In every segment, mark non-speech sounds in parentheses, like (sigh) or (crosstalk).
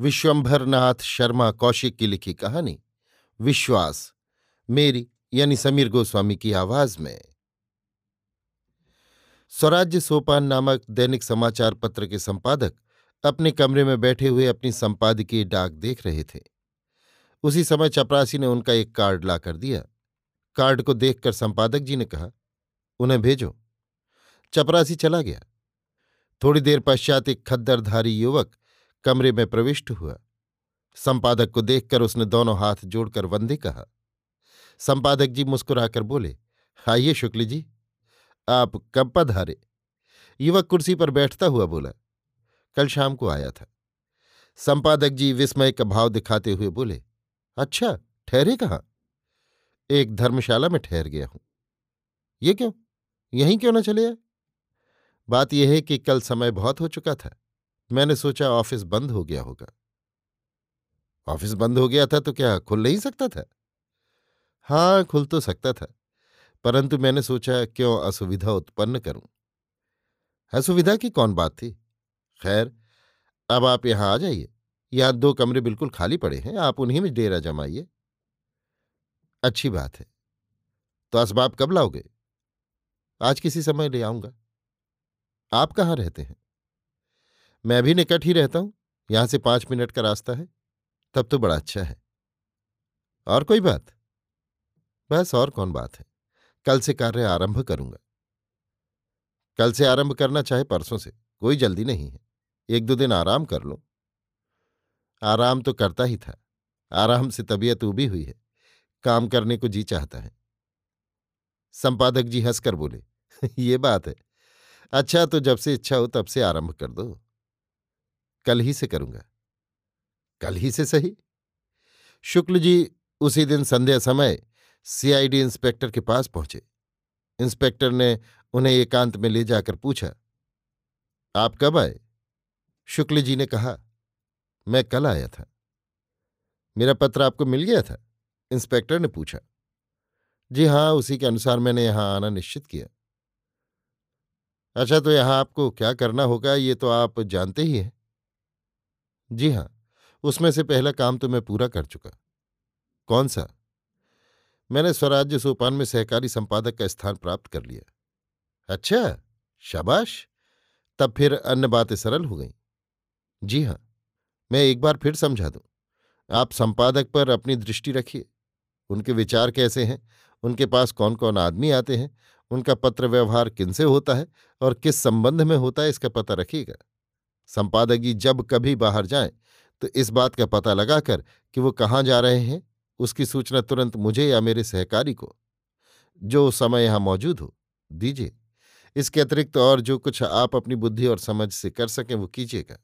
विश्वंभरनाथ शर्मा कौशिक की लिखी कहानी, विश्वास, मेरी यानी समीर गोस्वामी की आवाज़ में। स्वराज्य सोपान नामक दैनिक समाचार पत्र के संपादक अपने कमरे में बैठे हुए अपनी संपादकीय डाक देख रहे थे। उसी समय चपरासी ने उनका एक कार्ड लाकर दिया। कार्ड को देखकर संपादक जी ने कहा, उन्हें भेजो। चपरासी चला गया। थोड़ी देर पश्चात एक खद्दरधारी युवक कमरे में प्रविष्ट हुआ। संपादक को देखकर उसने दोनों हाथ जोड़कर वंदे कहा। संपादक जी मुस्कुराकर बोले, आइए शुक्ल जी, आप कब पधारे? युवक कुर्सी पर बैठता हुआ बोला। कल शाम को आया था। संपादक जी विस्मय का भाव दिखाते हुए बोले अच्छा ठहरे कहाँ? एक धर्मशाला में ठहर गया हूँ। ये क्यों? यहीं क्यों ना चले आए? बात यह है कि कल समय बहुत हो चुका था। मैंने सोचा ऑफ़िस बंद हो गया होगा। ऑफ़िस बंद हो गया था तो क्या खुल नहीं सकता था? हाँ खुल तो सकता था, परंतु मैंने सोचा क्यों असुविधा उत्पन्न करूँ? असुविधा की कौन बात थी? खैर, अब आप यहाँ आ जाइए। यहाँ दो कमरे बिल्कुल खाली पड़े हैं, आप उन्हीं में डेरा जमाइए। अच्छी बात है। तो असबाब कब लाओगे? आज किसी समय ले आऊँगा। आप कहाँ रहते हैं? मैं भी निकट ही रहता हूँ। यहाँ से पाँच मिनट का रास्ता है। तब तो बड़ा अच्छा है। और कोई बात? बस और कौन बात है? कल से कार्य आरंभ करूँगा। कल से आरंभ करना चाहे परसों से, कोई जल्दी नहीं है। एक दो दिन आराम कर लो। आराम तो करता ही था। आराम से तबीयत उबी हुई है। काम करने को जी चाहता है। संपादक जी हंसकर बोले, ये बात है। अच्छा तो जब से इच्छा हो तब से आरंभ कर दो। कल ही से करूँगा। कल ही से सही? शुक्ल जी, उसी दिन संध्या समय सीआईडी इंस्पेक्टर के पास पहुँचे। इंस्पेक्टर ने उन्हें एकांत में ले जाकर पूछा, आप कब आए? शुक्ल जी ने कहा, मैं कल आया था। मेरा पत्र आपको मिल गया था? इंस्पेक्टर ने पूछा, जी हाँ, उसी के अनुसार मैंने यहाँ आना निश्चित किया। अच्छा तो यहाँ आपको क्या करना होगा, ये तो आप जानते ही हैं। जी हाँ, उसमें से पहला काम तो मैं पूरा कर चुका। कौन सा? मैंने स्वराज्य सोपान में सहकारी संपादक का स्थान प्राप्त कर लिया। अच्छा शाबाश। तब फिर अन्य बातें सरल हो गईं। जी हाँ, मैं एक बार फिर समझा दूँ, आप संपादक पर अपनी दृष्टि रखिए। उनके विचार कैसे हैं? उनके पास कौन कौन आदमी आते हैं? उनका पत्र व्यवहार किनसे होता है? और किस संबंध में होता है? इसका पता रखिएगा। संपादक जी जब कभी बाहर जाएँ तो इस बात का पता लगाकर कि वो कहाँ जा रहे हैं, उसकी सूचना तुरंत मुझे या मेरे सहकारी को। जो समय यहाँ मौजूद हो, दीजिए। इसके अतिरिक्त और जो कुछ आप अपनी बुद्धि और समझ से कर सकें, वो कीजिएगा।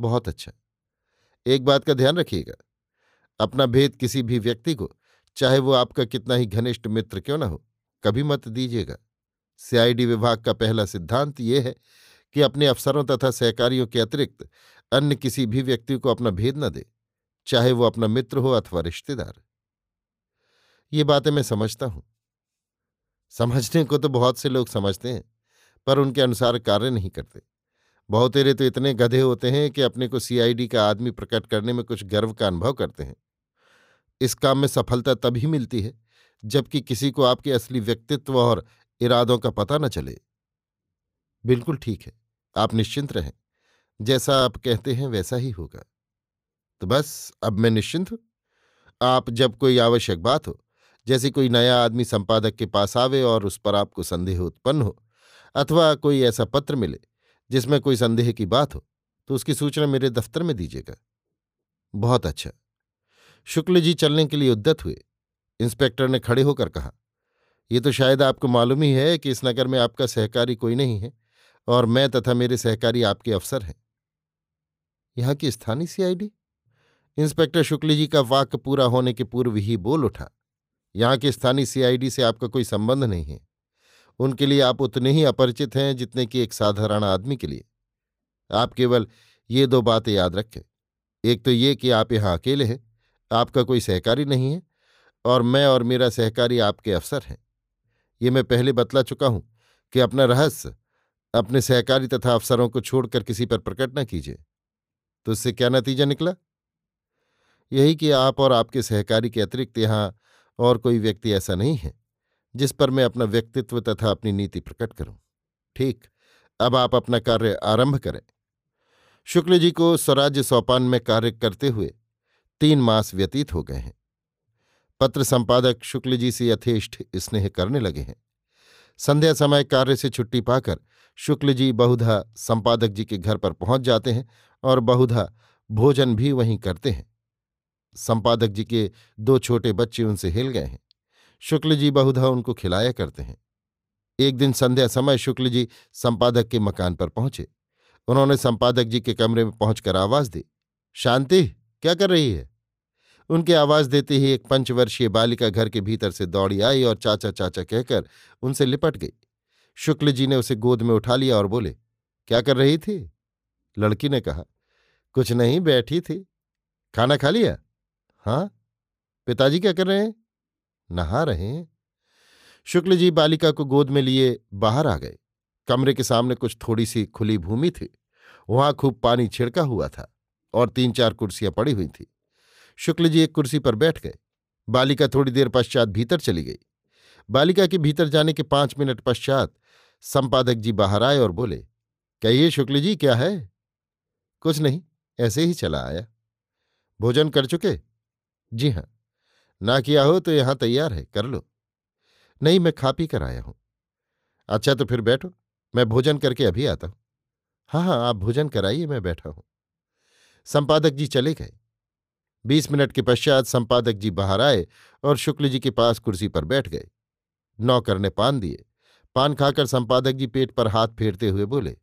बहुत अच्छा। एक बात का ध्यान रखिएगा। अपना भेद किसी भी व्यक्ति को, चाहे वो आपका कितना ही घनिष्ठ मित्र क्यों ना हो, कभी मत दीजिएगा। सीआईडी विभाग का पहला सिद्धांत ये है कि अपने अफसरों तथा सहकारियों के अतिरिक्त अन्य किसी भी व्यक्ति को अपना भेद न दे, चाहे वो अपना मित्र हो अथवा रिश्तेदार। ये बातें मैं समझता हूँ। समझने को तो बहुत से लोग समझते हैं, पर उनके अनुसार कार्य नहीं करते। बहुतेरे तो इतने गधे होते हैं कि अपने को सीआईडी का आदमी प्रकट करने में कुछ गर्व का अनुभव करते हैं। इस काम में सफलता तभी मिलती है, जबकि किसी को आपके असली व्यक्तित्व और इरादों का पता न चले। बिल्कुल ठीक है। आप निश्चिंत रहें। जैसा आप कहते हैं, वैसा ही होगा। तो बस, अब मैं निश्चिंत हूँ। आप जब कोई आवश्यक बात हो, जैसे कोई नया आदमी संपादक के पास आवे और उस पर आपको संदेह उत्पन्न हो, अथवा कोई ऐसा पत्र मिले, जिसमें कोई संदेह की बात हो तो उसकी सूचना मेरे दफ्तर में दीजिएगा। बहुत अच्छा। शुक्ल जी चलने के लिए उद्यत हुए। इंस्पेक्टर ने खड़े होकर कहा यह तो शायद आपको मालूम ही है कि इस नगर में आपका सहकारी कोई नहीं है। और मैं तथा मेरे सहकारी आपके अफसर हैं। यहाँ की स्थानीय सीआईडी? इंस्पेक्टर शुक्ल जी का वाक्य पूरा होने के पूर्व ही बोल उठा। यहाँ के स्थानीय सीआईडी से आपका कोई संबंध नहीं है। उनके लिए आप उतने ही अपरिचित हैं जितने कि एक साधारण आदमी के लिए। आप केवल ये दो बातें याद रखें। एक तो ये कि आप यहाँ अकेले हैं, आपका कोई सहकारी नहीं है, और मैं और मेरा सहकारी आपके अफसर हैं। ये मैं पहले बतला चुका हूँ कि अपना रहस्य अपने सहकारी तथा अफसरों को छोड़कर किसी पर प्रकट न कीजिए। तो इससे क्या नतीजा निकला? यही कि आप और आपके सहकारी के अतिरिक्त यहाँ और कोई व्यक्ति ऐसा नहीं है, जिस पर मैं अपना व्यक्तित्व तथा अपनी नीति प्रकट करूँ। ठीक, अब आप अपना कार्य आरंभ करें। शुक्ल जी को स्वराज्य सोपान में कार्य करते हुए तीन मास व्यतीत हो गए हैं। पत्र संपादक शुक्ल जी से यथेष्ट स्नेह करने लगे हैं। संध्या समय कार्य से छुट्टी पाकर शुक्ल जी, बहुधा संपादक जी के घर पर पहुँच जाते हैं और बहुधा भोजन भी वहीं करते हैं। संपादक जी के दो छोटे बच्चे उनसे हिल गए हैं। शुक्ल जी, बहुधा उनको खिलाया करते हैं। एक दिन संध्या समय शुक्ल जी संपादक के मकान पर पहुँचे। उन्होंने संपादक जी के कमरे में पहुंचकर आवाज़ दी, शांति, क्या कर रही है? उनकी आवाज़ देते ही एक पंचवर्षीय बालिका घर के भीतर से दौड़ी आई और चाचा चाचा कहकर उनसे लिपट गई। शुक्ल जी ने उसे गोद में उठा लिया और बोले, क्या कर रही थी? लड़की ने कहा, कुछ नहीं, बैठी थी। खाना खा लिया? हाँ। पिताजी क्या कर रहे हैं? नहा रहे हैं। शुक्ल जी बालिका को गोद में लिए बाहर आ गए। कमरे के सामने कुछ थोड़ी सी खुली भूमि थी। वहाँ खूब पानी छिड़का हुआ था और तीन चार कुर्सियाँ पड़ी हुई थी। शुक्ल जी एक कुर्सी पर बैठ गए। बालिका थोड़ी देर पश्चात भीतर चली गई। बालिका के भीतर जाने के पाँच मिनट पश्चात संपादक जी बाहर आए और बोले, कहिए शुक्ल जी, क्या है? कुछ नहीं, ऐसे ही चला आया। भोजन कर चुके? जी हाँ। ना किया हो तो यहाँ तैयार है, कर लो। नहीं, मैं खा पी कर आया हूँ। अच्छा तो फिर बैठो, मैं भोजन करके अभी आता हूँ। हाँ हाँ आप भोजन कराइए, मैं बैठा हूँ। संपादक जी चले गए। बीस मिनट के पश्चात संपादक जी बाहर आए और शुक्ल जी के पास कुर्सी पर बैठ गए। नौकर ने पान दिए। पान खाकर संपादक जी पेट पर हाथ फेरते हुए बोले,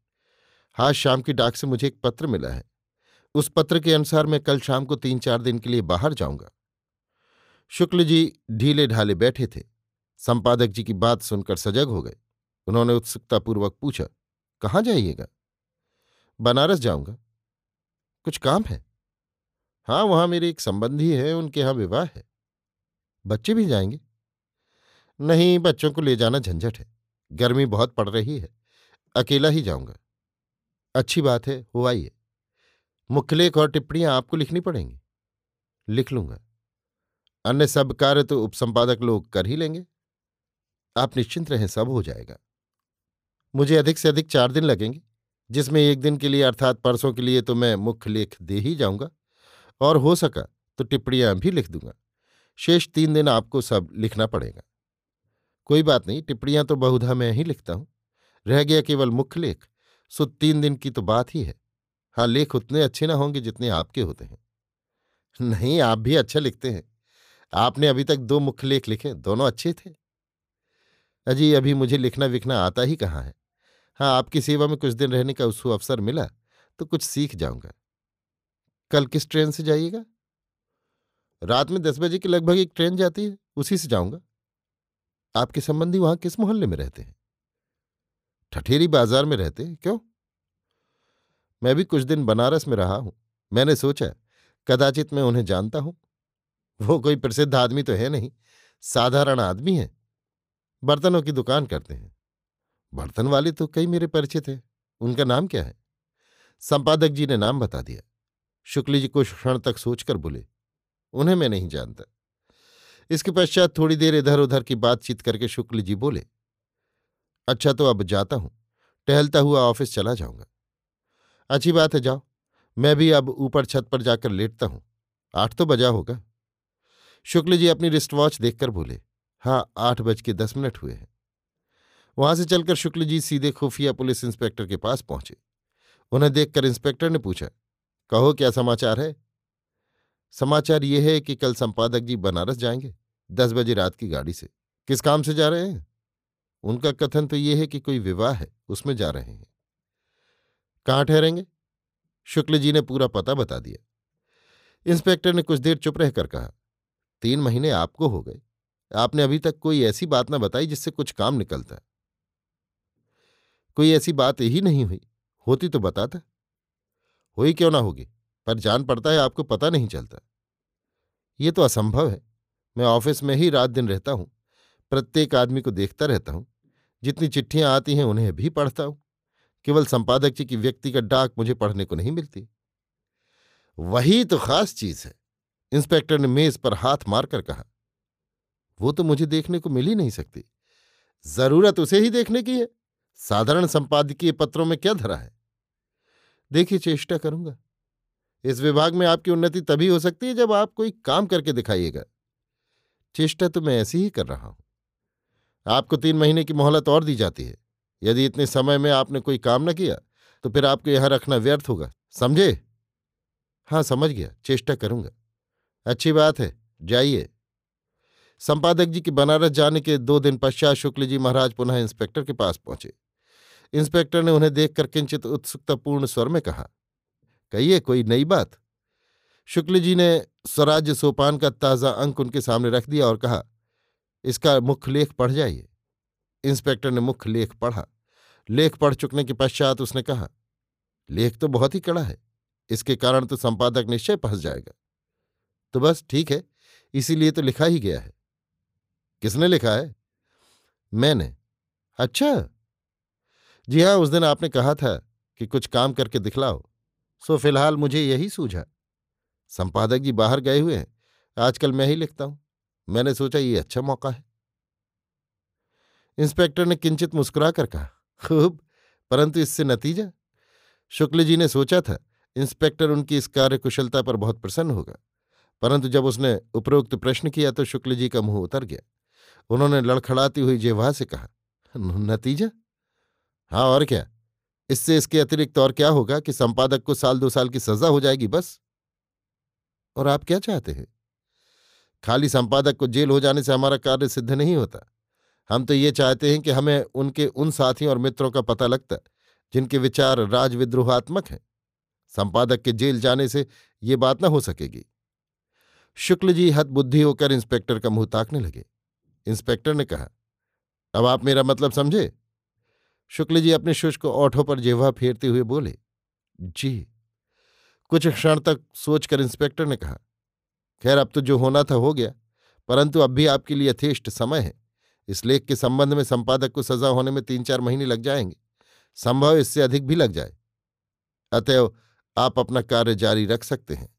आज शाम की डाक से मुझे एक पत्र मिला है। उस पत्र के अनुसार मैं कल शाम को तीन चार दिन के लिए बाहर जाऊँगा। शुक्ल जी ढीले ढाले बैठे थे। संपादक जी की बात सुनकर सजग हो गए। उन्होंने उत्सुकतापूर्वक पूछा, कहाँ जाइएगा? बनारस जाऊँगा। कुछ काम है? हाँ वहाँ मेरे एक संबंधी है, उनके यहाँ विवाह है। बच्चे भी जाएँगे। नहीं, बच्चों को ले जाना झंझट है। गर्मी बहुत पड़ रही है। अकेला ही जाऊँगा। अच्छी बात है, हो आइए। मुख्यलेख और टिप्पणियाँ आपको लिखनी पड़ेंगी। लिख लूँगा। अन्य सब कार्य तो उपसंपादक लोग कर ही लेंगे। आप निश्चिंत रहें, सब हो जाएगा। मुझे अधिक से अधिक चार दिन लगेंगे, जिसमें एक दिन के लिए, अर्थात परसों के लिए तो मैं मुख्य लेख दे ही जाऊँगा। और हो सका तो टिप्पणियाँ भी लिख दूँगा। शेष तीन दिन आपको सब लिखना पड़ेगा। कोई बात नहीं, टिप्पणियाँ तो बहुधा मैं ही लिखता हूँ। रह गया केवल मुख्य लेख, सो तीन दिन की तो बात ही है। हाँ लेख उतने अच्छे ना होंगे जितने आपके होते हैं। नहीं, आप भी अच्छा लिखते हैं। आपने अभी तक दो मुख्य लेख लिखे, दोनों अच्छे थे। अजी, अभी मुझे लिखना विखना आता ही कहाँ है? हाँ आपकी सेवा में कुछ दिन रहने का उसको अवसर मिला तो कुछ सीख जाऊँगा। कल किस ट्रेन से जाइएगा? रात में दस बजे के लगभग एक ट्रेन जाती है, उसी से जाऊँगा। आपके संबंधी वहाँ किस मोहल्ले में रहते हैं? ठठेरी बाज़ार में रहते हैं, क्यों? मैं भी कुछ दिन बनारस में रहा हूँ। मैंने सोचा, कदाचित मैं उन्हें जानता हूँ। वो कोई प्रसिद्ध आदमी तो है नहीं, साधारण आदमी है। बर्तनों की दुकान करते हैं। बर्तन वाले तो कई मेरे परिचित हैं। उनका नाम क्या है? संपादक जी ने नाम बता दिया। शुक्ल जी कुछ क्षण तक सोचकर बोले, उन्हें मैं नहीं जानता। इसके पश्चात थोड़ी देर इधर उधर की बातचीत करके शुक्ल जी बोले अच्छा तो अब जाता हूँ, टहलता हुआ ऑफ़िस चला जाऊँगा। अच्छी बात है, जाओ। मैं भी अब ऊपर छत पर जाकर लेटता हूँ। आठ तो बजा होगा। शुक्ल जी अपनी रिस्ट वॉच देखकर बोले हाँ आठ बज के दस मिनट हुए हैं। वहाँ से चलकर शुक्ल जी सीधे खुफिया पुलिस इंस्पेक्टर के पास पहुँचे। उन्हें देखकर इंस्पेक्टर ने पूछा कहो, क्या समाचार है? समाचार ये है कि कल संपादक जी बनारस जाएँगे, दस बजे रात की गाड़ी से। किस काम से जा रहे हैं? उनका कथन तो ये है कि कोई विवाह है, उसमें जा रहे हैं। कहाँ ठहरेंगे? शुक्ल जी ने पूरा पता बता दिया। इंस्पेक्टर ने कुछ देर चुप रहकर कहा, तीन महीने आपको हो गए। आपने अभी तक कोई ऐसी बात ना बताई जिससे कुछ काम निकलता। कोई ऐसी बात ही नहीं हुई। होती तो बताता। हुई क्यों ना होगी, पर जान पड़ता है आपको पता नहीं चलता। ये तो असंभव है, मैं ऑफ़िस में ही रात दिन रहता हूँ, प्रत्येक आदमी को देखता रहता हूँ, जितनी चिट्ठियाँ आती हैं उन्हें भी पढ़ता हूँ, केवल संपादक जी की व्यक्तिगत डाक मुझे पढ़ने को नहीं मिलती। वही तो खास चीज़ है, इंस्पेक्टर ने मेज पर हाथ मारकर कहा, वो तो मुझे देखने को मिल ही नहीं सकती, ज़रूरत उसे ही देखने की है, साधारण संपादकीय पत्रों में क्या धरा है? देखिए, चेष्टा करूँगा। इस विभाग में आपकी उन्नति तभी हो सकती है जब आप कोई काम करके दिखाइएगा। चेष्टा तो मैं ऐसी ही कर रहा हूँ। आपको तीन महीने की मोहलत और दी जाती है। यदि इतने समय में आपने कोई काम न किया तो फिर आपको यहाँ रखना व्यर्थ होगा। समझे? हाँ समझ गया। चेष्टा करूँगा। अच्छी बात है। जाइए। संपादक जी के बनारस जाने के दो दिन पश्चात शुक्ल जी महाराज पुनः इंस्पेक्टर के पास पहुँचे। इंस्पेक्टर ने उन्हें देखकर किंचित उत्सुकतापूर्ण स्वर में कहा, कहिए, कोई नई बात? शुक्ल जी ने स्वराज्य सोपान का ताज़ा अंक उनके सामने रख दिया और कहा, इसका मुख्य लेख पढ़ जाइए। इंस्पेक्टर ने मुख्य लेख पढ़ा। लेख पढ़ चुकने के पश्चात उसने कहा, लेख तो बहुत ही कड़ा है, इसके कारण तो संपादक निश्चय फंस जाएगा। तो बस ठीक है, इसीलिए तो लिखा ही गया है। किसने लिखा है? मैंने। अच्छा जी हाँ उस दिन आपने कहा था कि कुछ काम करके दिखलाओ। सो फ़िलहाल मुझे यही सूझा संपादक जी बाहर गए हुए हैं। आजकल मैं ही लिखता हूँ। मैंने सोचा ये अच्छा मौका है। इंस्पेक्टर ने किंचित मुस्कुराकर कहा, खूब, परंतु इससे नतीजा? शुक्ल जी ने सोचा था, इंस्पेक्टर उनकी इस कार्य कुशलता पर बहुत प्रसन्न होगा। परंतु जब उसने उपरोक्त प्रश्न किया तो शुक्ल जी का मुँह उतर गया। उन्होंने लड़खड़ाती हुई जेवा से कहा नतीजा? हाँ और क्या? इससे इसके अतिरिक्त और क्या होगा कि संपादक को साल दो साल की सजा हो जाएगी बस? और आप क्या चाहते हैं? खाली संपादक को जेल हो जाने से हमारा कार्य सिद्ध नहीं होता। हम तो ये चाहते हैं कि हमें उनके उन साथियों और मित्रों का पता लगता, जिनके विचार राजविद्रोहात्मक हैं। संपादक के जेल जाने से ये बात न हो सकेगी। शुक्ल जी हत बुद्धि होकर इंस्पेक्टर का मुँह ताकने लगे। इंस्पेक्टर ने कहा, अब आप मेरा मतलब समझे? शुक्ल जी अपने शुष्क ओठों पर जेवा फेरते हुए बोले, जी। कुछ क्षण तक सोचकर इंस्पेक्टर ने कहा, खैर, अब तो जो होना था हो गया, परंतु अब भी आपके लिए यथेष्ट समय है। इस लेख के संबंध में संपादक को सजा होने में तीन चार महीने लग जाएँगे। संभव इससे अधिक भी लग जाए। अतएव आप अपना कार्य जारी रख सकते हैं।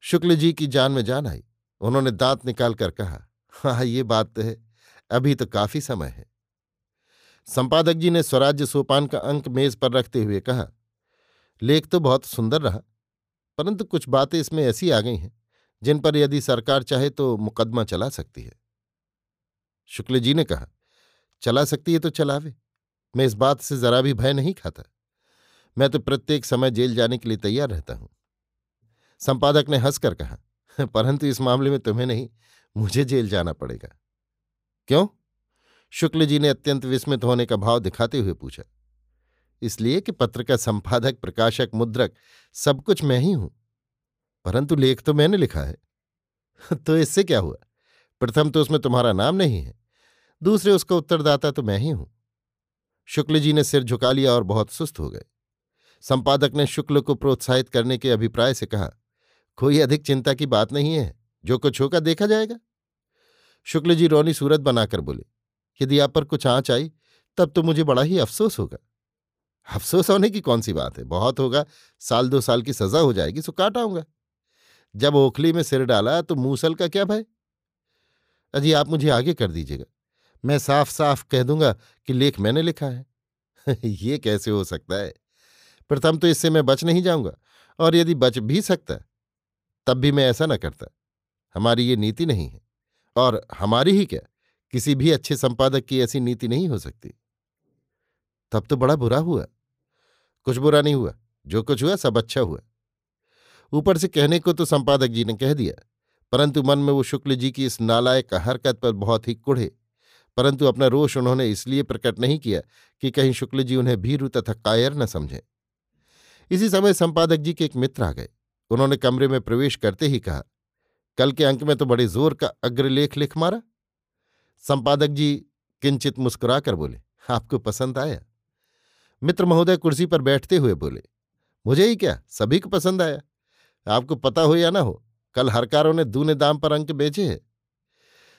शुक्ल जी की जान में जान आई। उन्होंने दांत निकालकर कहा हाँ ये बात तो है। अभी तो काफ़ी समय है। संपादक जी ने स्वराज्य सोपान का अंक मेज पर रखते हुए कहा, लेख तो बहुत सुंदर रहा, परंतु कुछ बातें इसमें ऐसी आ गई हैं, जिन पर यदि सरकार चाहे तो मुकदमा चला सकती है। शुक्ल जी ने कहा, चला सकती है तो चलावे, मैं इस बात से जरा भी भय नहीं खाता। मैं तो प्रत्येक समय जेल जाने के लिए तैयार रहता हूँ। संपादक ने हंसकर कहा, परंतु इस मामले में तुम्हें नहीं, मुझे जेल जाना पड़ेगा। क्यों? शुक्ल जी ने अत्यंत विस्मित होने का भाव दिखाते हुए पूछा, इसलिए कि पत्र का संपादक, प्रकाशक, मुद्रक सब कुछ मैं ही हूँ, परंतु लेख तो मैंने लिखा है। (laughs) तो इससे क्या हुआ? प्रथम तो उसमें तुम्हारा नाम नहीं है, दूसरे उसका उत्तरदाता तो मैं ही हूँ। शुक्ल जी ने सिर झुका लिया और बहुत सुस्त हो गए। संपादक ने शुक्ल को प्रोत्साहित करने के अभिप्राय से कहा, कोई अधिक चिंता की बात नहीं है, जो कुछ होगा देखा जाएगा। शुक्ल जी रोनी सूरत बनाकर बोले यदि आप पर कुछ आँच आई, तब तो मुझे बड़ा ही अफसोस होगा। अफसोस होने की कौन सी बात है? बहुत होगा, साल दो साल की सजा हो जाएगी, सो काट आऊँगा। जब ओखली में सिर डाला तो मूसल का क्या भय? अजी, आप मुझे आगे कर दीजिएगा। मैं साफ़ साफ़ कह दूँगा कि लेख मैंने लिखा है। (laughs) ये कैसे हो सकता है? प्रथम तो इससे मैं बच नहीं जाऊँगा, और यदि बच भी सकता, तब भी मैं ऐसा ना करता। हमारी ये नीति नहीं है, और हमारी ही क्या? किसी भी अच्छे संपादक की ऐसी नीति नहीं हो सकती। तब तो बड़ा बुरा हुआ। कुछ बुरा नहीं हुआ। जो कुछ हुआ, सब अच्छा हुआ। ऊपर से कहने को तो संपादक जी ने कह दिया, परंतु मन में वो शुक्ल जी की इस नालायक हरकत पर बहुत ही कुढ़े। परंतु अपना रोष उन्होंने इसलिए प्रकट नहीं किया कि कहीं शुक्ल जी उन्हें भीरु तथा कायर न समझें। इसी समय संपादक जी के एक मित्र आ गए। उन्होंने कमरे में प्रवेश करते ही कहा, कल के अंक में तो बड़े ज़ोर का अग्रलेख लिख मारा। संपादक जी किंचित मुस्कुराकर बोले, आपको पसंद आया? मित्र महोदय कुर्सी पर बैठते हुए बोले, मुझे ही क्या, सभी को पसंद आया? आपको पता हो या ना हो, कल हरकारों ने दूने दाम पर अंक बेचे हैं।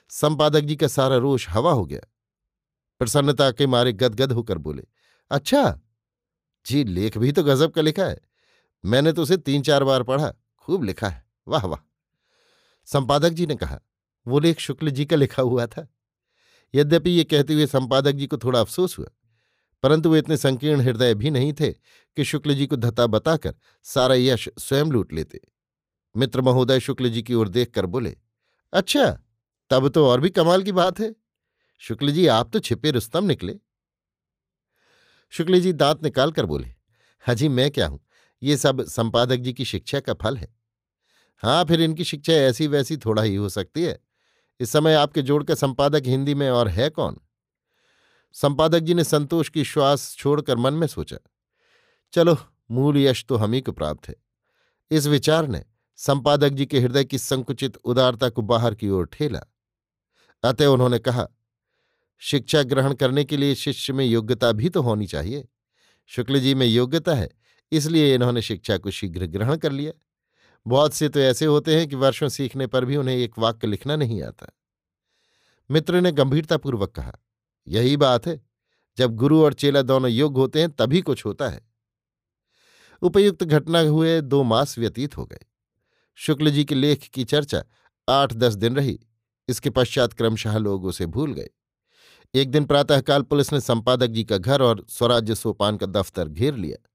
संपादक जी का सारा रोष हवा हो गया। प्रसन्नता के मारे गदगद होकर बोले अच्छा जी लेख भी तो गजब का लिखा है। मैंने तो उसे तीन चार बार पढ़ा, खूब लिखा है। वाह वाह! संपादक जी ने कहा, वो लेख शुक्ल जी का लिखा हुआ था। यद्यपि ये कहते हुए संपादक जी को थोड़ा अफसोस हुआ, परंतु वे इतने संकीर्ण हृदय भी नहीं थे कि शुक्ल जी को धता बताकर सारा यश स्वयं लूट लेते। मित्र महोदय शुक्ल जी की ओर देखकर बोले अच्छा तब तो और भी कमाल की बात है। शुक्ल जी, आप तो छिपे रुस्तम निकले। शुक्ल जी दांत निकालकर बोले हाजी मैं क्या हूँ? ये सब संपादक जी की शिक्षा का फल है। हाँ फिर इनकी शिक्षा ऐसी वैसी थोड़ा ही हो सकती है। इस समय आपके जोड़ का संपादक हिंदी में और है कौन? संपादक जी ने संतोष की श्वास छोड़कर मन में सोचा, चलो, मूल यश तो हम ही को प्राप्त है। इस विचार ने संपादक जी के हृदय की संकुचित उदारता को बाहर की ओर ठेला। अतः उन्होंने कहा, शिक्षा ग्रहण करने के लिए शिष्य में योग्यता भी तो होनी चाहिए। शुक्ल जी में योग्यता है, इसलिए इन्होंने शिक्षा को शीघ्र ग्रहण कर लिया। बहुत से तो ऐसे होते हैं कि वर्षों सीखने पर भी उन्हें एक वाक्य लिखना नहीं आता। मित्र ने गंभीरतापूर्वक कहा, यही बात है, जब गुरु और चेला दोनों योग्य होते हैं, तभी कुछ होता है। उपयुक्त घटना हुए दो मास व्यतीत हो गए। शुक्ल जी के लेख की चर्चा आठ दस दिन रही, इसके पश्चात क्रमशः लोग उसे भूल गए। एक दिन प्रातःकाल पुलिस ने संपादक जी का घर और स्वराज्य सोपान का दफ्तर घेर लिया।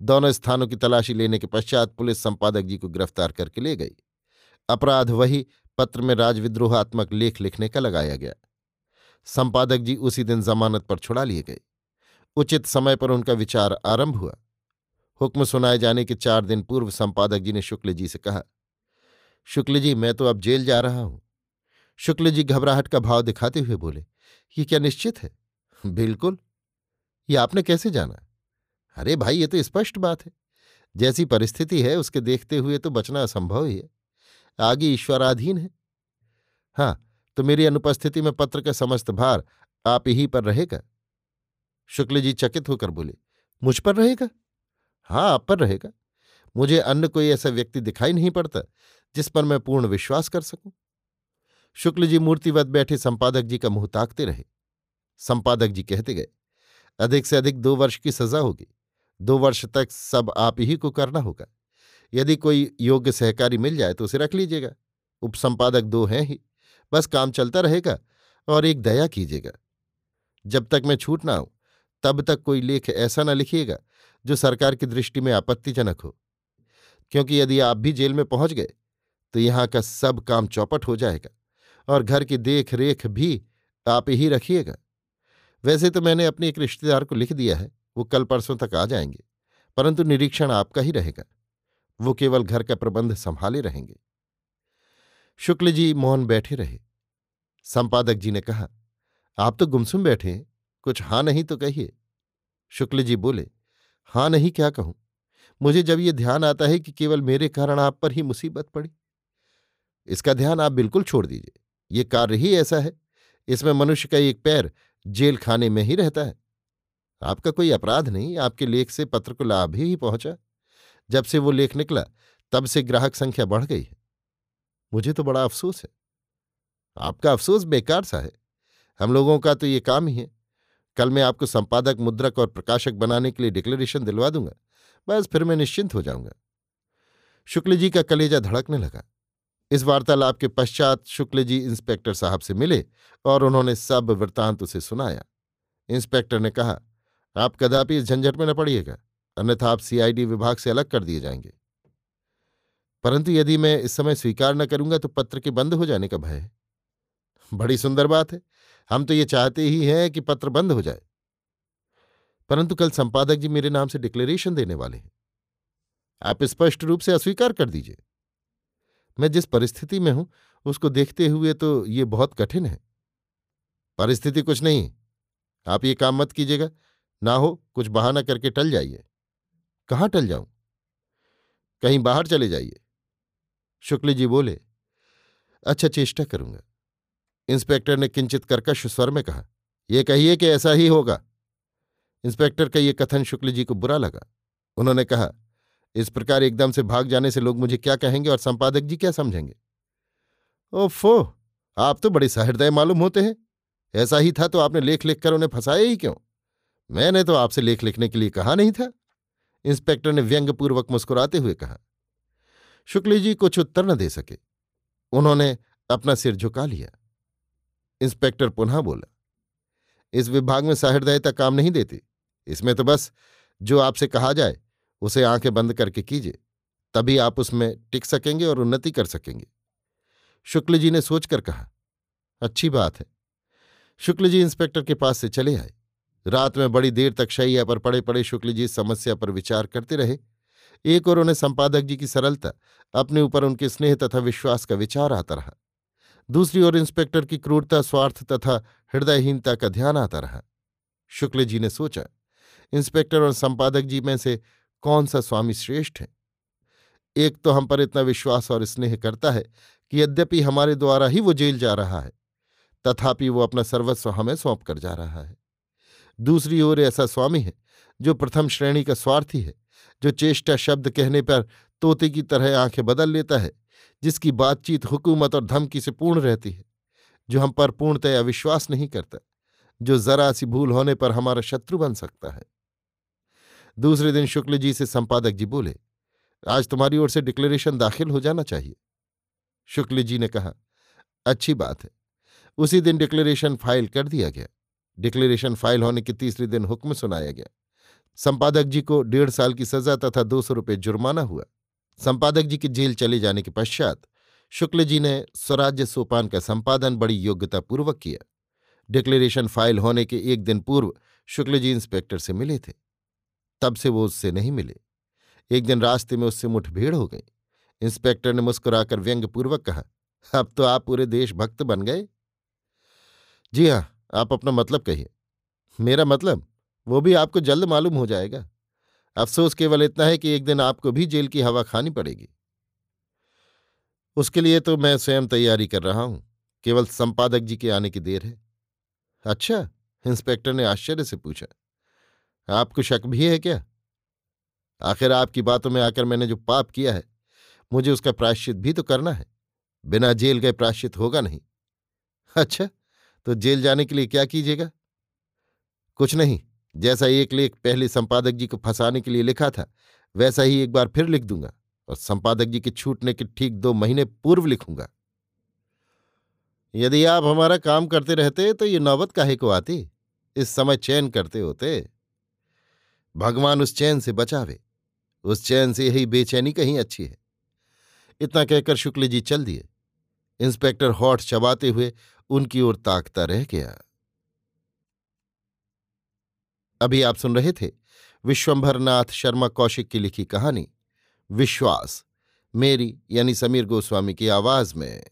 दोनों स्थानों की तलाशी लेने के पश्चात पुलिस संपादक जी को गिरफ़्तार करके ले गई। अपराध वही पत्र में राजविद्रोहात्मक लेख लिखने का लगाया गया। संपादक जी उसी दिन जमानत पर छुड़ा लिए गए। उचित समय पर उनका विचार आरंभ हुआ। हुक्म सुनाए जाने के चार दिन पूर्व संपादक जी ने शुक्ल जी से कहा, शुक्ल जी, मैं तो अब जेल जा रहा हूँ। शुक्ल जी घबराहट का भाव दिखाते हुए बोले, ये क्या निश्चित है? बिल्कुल। ये आपने कैसे जाना? अरे भाई, ये तो स्पष्ट बात है। जैसी परिस्थिति है, उसके देखते हुए तो बचना असंभव ही है। आगे ईश्वराधीन है। हाँ तो मेरी अनुपस्थिति में पत्र का समस्त भार आप ही पर रहेगा? शुक्ल जी चकित होकर बोले, मुझ पर रहेगा? हाँ आप पर रहेगा। मुझे अन्य कोई ऐसा व्यक्ति दिखाई नहीं पड़ता, जिस पर मैं पूर्ण विश्वास कर सकूँ। शुक्ल जी मूर्तिवत बैठे संपादक जी का मुँह ताकते रहे। संपादक जी कहते गए, अधिक से अधिक दो वर्ष की सजा होगी। दो वर्ष तक सब आप ही को करना होगा। यदि कोई योग्य सहकारी मिल जाए तो उसे रख लीजिएगा। उपसंपादक दो हैं ही। बस काम चलता रहेगा और एक दया कीजिएगा। जब तक मैं छूट ना आऊँ तब तक कोई लेख ऐसा ना लिखिएगा जो सरकार की दृष्टि में आपत्तिजनक हो। क्योंकि यदि आप भी जेल में पहुँच गए तो यहाँ का सब काम चौपट हो जाएगा और घर की देख रेख भी आप ही रखिएगा। वैसे तो मैंने अपने एक रिश्तेदार को लिख दिया है। वो कल परसों तक आ जाएँगे, परंतु निरीक्षण आपका ही रहेगा। वो केवल घर का प्रबंध संभाले रहेंगे। शुक्ल जी मोहन बैठे रहे। संपादक जी ने कहा, आप तो गुमसुम बैठे हैं, कुछ हाँ नहीं तो कहिए। शुक्ल जी बोले, हाँ नहीं, क्या कहूँ? मुझे जब ये ध्यान आता है कि केवल मेरे कारण आप पर ही मुसीबत पड़ी। इसका ध्यान आप बिल्कुल छोड़ दीजिए। ये कार्य ही ऐसा है। इसमें मनुष्य का एक पैर जेल खाने में ही रहता है। आपका कोई अपराध नहीं, आपके लेख से पत्र को लाभ ही पहुँचा। जब से वो लेख निकला, तब से ग्राहक संख्या बढ़ गई है। मुझे तो बड़ा अफसोस है। आपका अफसोस बेकार सा है। हम लोगों का तो ये काम ही है। कल मैं आपको संपादक, मुद्रक और प्रकाशक बनाने के लिए डिक्लेरेशन दिलवा दूँगा। बस फिर मैं निश्चिंत हो जाऊँगा। शुक्ल जी का कलेजा धड़कने लगा। इस वार्तालाप के पश्चात शुक्ल जी इंस्पेक्टर साहब से मिले और उन्होंने सब वृत्तांत उसे सुनाया। इंस्पेक्टर ने कहा आप कदापि इस झंझट में न पड़िएगा, अन्यथा आप सीआईडी विभाग से अलग कर दिए जाएँगे। परंतु यदि मैं इस समय स्वीकार न करूँगा तो पत्र के बंद हो जाने का भय है। बड़ी सुंदर बात है। हम तो ये चाहते ही हैं कि पत्र बंद हो जाए। परंतु कल संपादक जी मेरे नाम से डिक्लेरेशन देने वाले हैं। आप स्पष्ट रूप से अस्वीकार कर दीजिए। मैं जिस परिस्थिति में हूँ, उसको देखते हुए तो ये बहुत कठिन है। परिस्थिति कुछ नहीं। आप ये काम मत कीजिएगा। ना हो, कुछ बहाना करके टल जाइए। कहाँ टल जाऊँ? कहीं बाहर चले जाइए। शुक्ल जी बोले अच्छा चेष्टा करूँगा। इंस्पेक्टर ने किंचित कर्कश स्वर में कहा यह कहिए कि ऐसा ही होगा। इंस्पेक्टर का यह कथन शुक्ल जी को बुरा लगा। उन्होंने कहा, इस प्रकार एकदम से भाग जाने से लोग मुझे क्या कहेंगे और संपादक जी क्या समझेंगे? ओफो! आप तो बड़े सहृदय मालूम होते हैं। ऐसा ही था तो आपने लेख लिखकर उन्हें फंसाया ही क्यों? मैंने तो आपसे लेख लिखने के लिए कहा नहीं था। इंस्पेक्टर ने व्यंग्यपूर्वक मुस्कुराते हुए कहा, शुक्ल जी कुछ उत्तर न दे सके। उन्होंने अपना सिर झुका लिया। इंस्पेक्टर पुनः बोला, इस विभाग में सहृदयता काम नहीं देती। इसमें तो बस जो आपसे कहा जाए, उसे आँखें बंद करके कीजिए। तभी आप उसमें टिक सकेंगे और उन्नति कर सकेंगे। शुक्ल जी ने सोचकर कहा, अच्छी बात है। शुक्ल जी इंस्पेक्टर के पास से चले आए। रात में बड़ी देर तक शैया पर पड़े पड़े शुक्ल जी समस्या पर विचार करते रहे। एक और उन्हें संपादक जी की सरलता, अपने ऊपर उनके स्नेह तथा विश्वास का विचार आता रहा। दूसरी ओर इंस्पेक्टर की क्रूरता, स्वार्थ तथा हृदयहीनता का ध्यान आता रहा। शुक्ल जी ने सोचा, इंस्पेक्टर और संपादक जी में से कौन सा स्वामी श्रेष्ठ है? एक तो हम पर इतना विश्वास और स्नेह करता है कि यद्यपि हमारे द्वारा ही वो जेल जा रहा है, तथापि वो अपना सर्वस्व हमें सौंप कर जा रहा है। दूसरी ओर ऐसा स्वामी है, जो प्रथम श्रेणी का स्वार्थी है, जो चेष्टा शब्द कहने पर तोते की तरह आँखें बदल लेता है, जिसकी बातचीत हुकूमत और धमकी से पूर्ण रहती है, जो हम पर पूर्णतया विश्वास नहीं करता, जो जरा सी भूल होने पर हमारा शत्रु बन सकता है। दूसरे दिन शुक्ल जी से संपादक जी बोले, आज तुम्हारी ओर से डिक्लेरेशन दाखिल हो जाना चाहिए। शुक्ल जी ने कहा, अच्छी बात है। उसी दिन डिक्लेरेशन फ़ाइल कर दिया गया। डिक्लेरेशन फ़ाइल होने के तीसरे दिन हुक्म सुनाया गया। संपादक जी को डेढ़ साल की सजा तथा दो सौ रुपये जुर्माना हुआ। संपादक जी के जेल चले जाने के पश्चात शुक्ल जी ने स्वराज्य सोपान का संपादन बड़ी योग्यतापूर्वक किया। डिक्लेरेशन फ़ाइल होने के एक दिन पूर्व शुक्ल जी इंस्पेक्टर से मिले थे। तब से वो उससे नहीं मिले। एक दिन रास्ते में उससे मुठभेड़ हो गई। इंस्पेक्टर ने मुस्कुराकर व्यंग्यपूर्वक कहा, अब तो आप पूरे देशभक्त बन गए? जी हाँ। आप अपना मतलब कहिए। मेरा मतलब? वो भी आपको जल्द मालूम हो जाएगा। अफसोस केवल इतना है कि एक दिन आपको भी जेल की हवा खानी पड़ेगी। उसके लिए तो मैं स्वयं तैयारी कर रहा हूँ। केवल संपादक जी के आने की देर है। अच्छा इंस्पेक्टर ने आश्चर्य से पूछा। आपको शक भी है क्या? आखिर आपकी बातों में आकर मैंने जो पाप किया है, मुझे उसका प्रायश्चित भी तो करना है। बिना जेल गए प्रायश्चित होगा नहीं। अच्छा तो जेल जाने के लिए क्या कीजिएगा? कुछ नहीं, जैसा एक लेख पहले संपादक जी को फंसाने के लिए लिखा था, वैसा ही एक बार फिर लिख दूँगा और संपादक जी के छूटने के ठीक दो महीने पूर्व लिखूँगा। यदि आप हमारा काम करते रहते तो ये नौबत काहे को आती? इस समय चैन करते होते। भगवान उस चैन से बचावे। उस चैन से यही बेचैनी कहीं अच्छी है। इतना कहकर शुक्ल जी चल दिए। इंस्पेक्टर हॉट चबाते हुए उनकी ओर ताकता रह गया। अभी आप सुन रहे थे विश्वंभरनाथ शर्मा कौशिक की लिखी कहानी, विश्वास, मेरी यानी समीर गोस्वामी की आवाज़ में।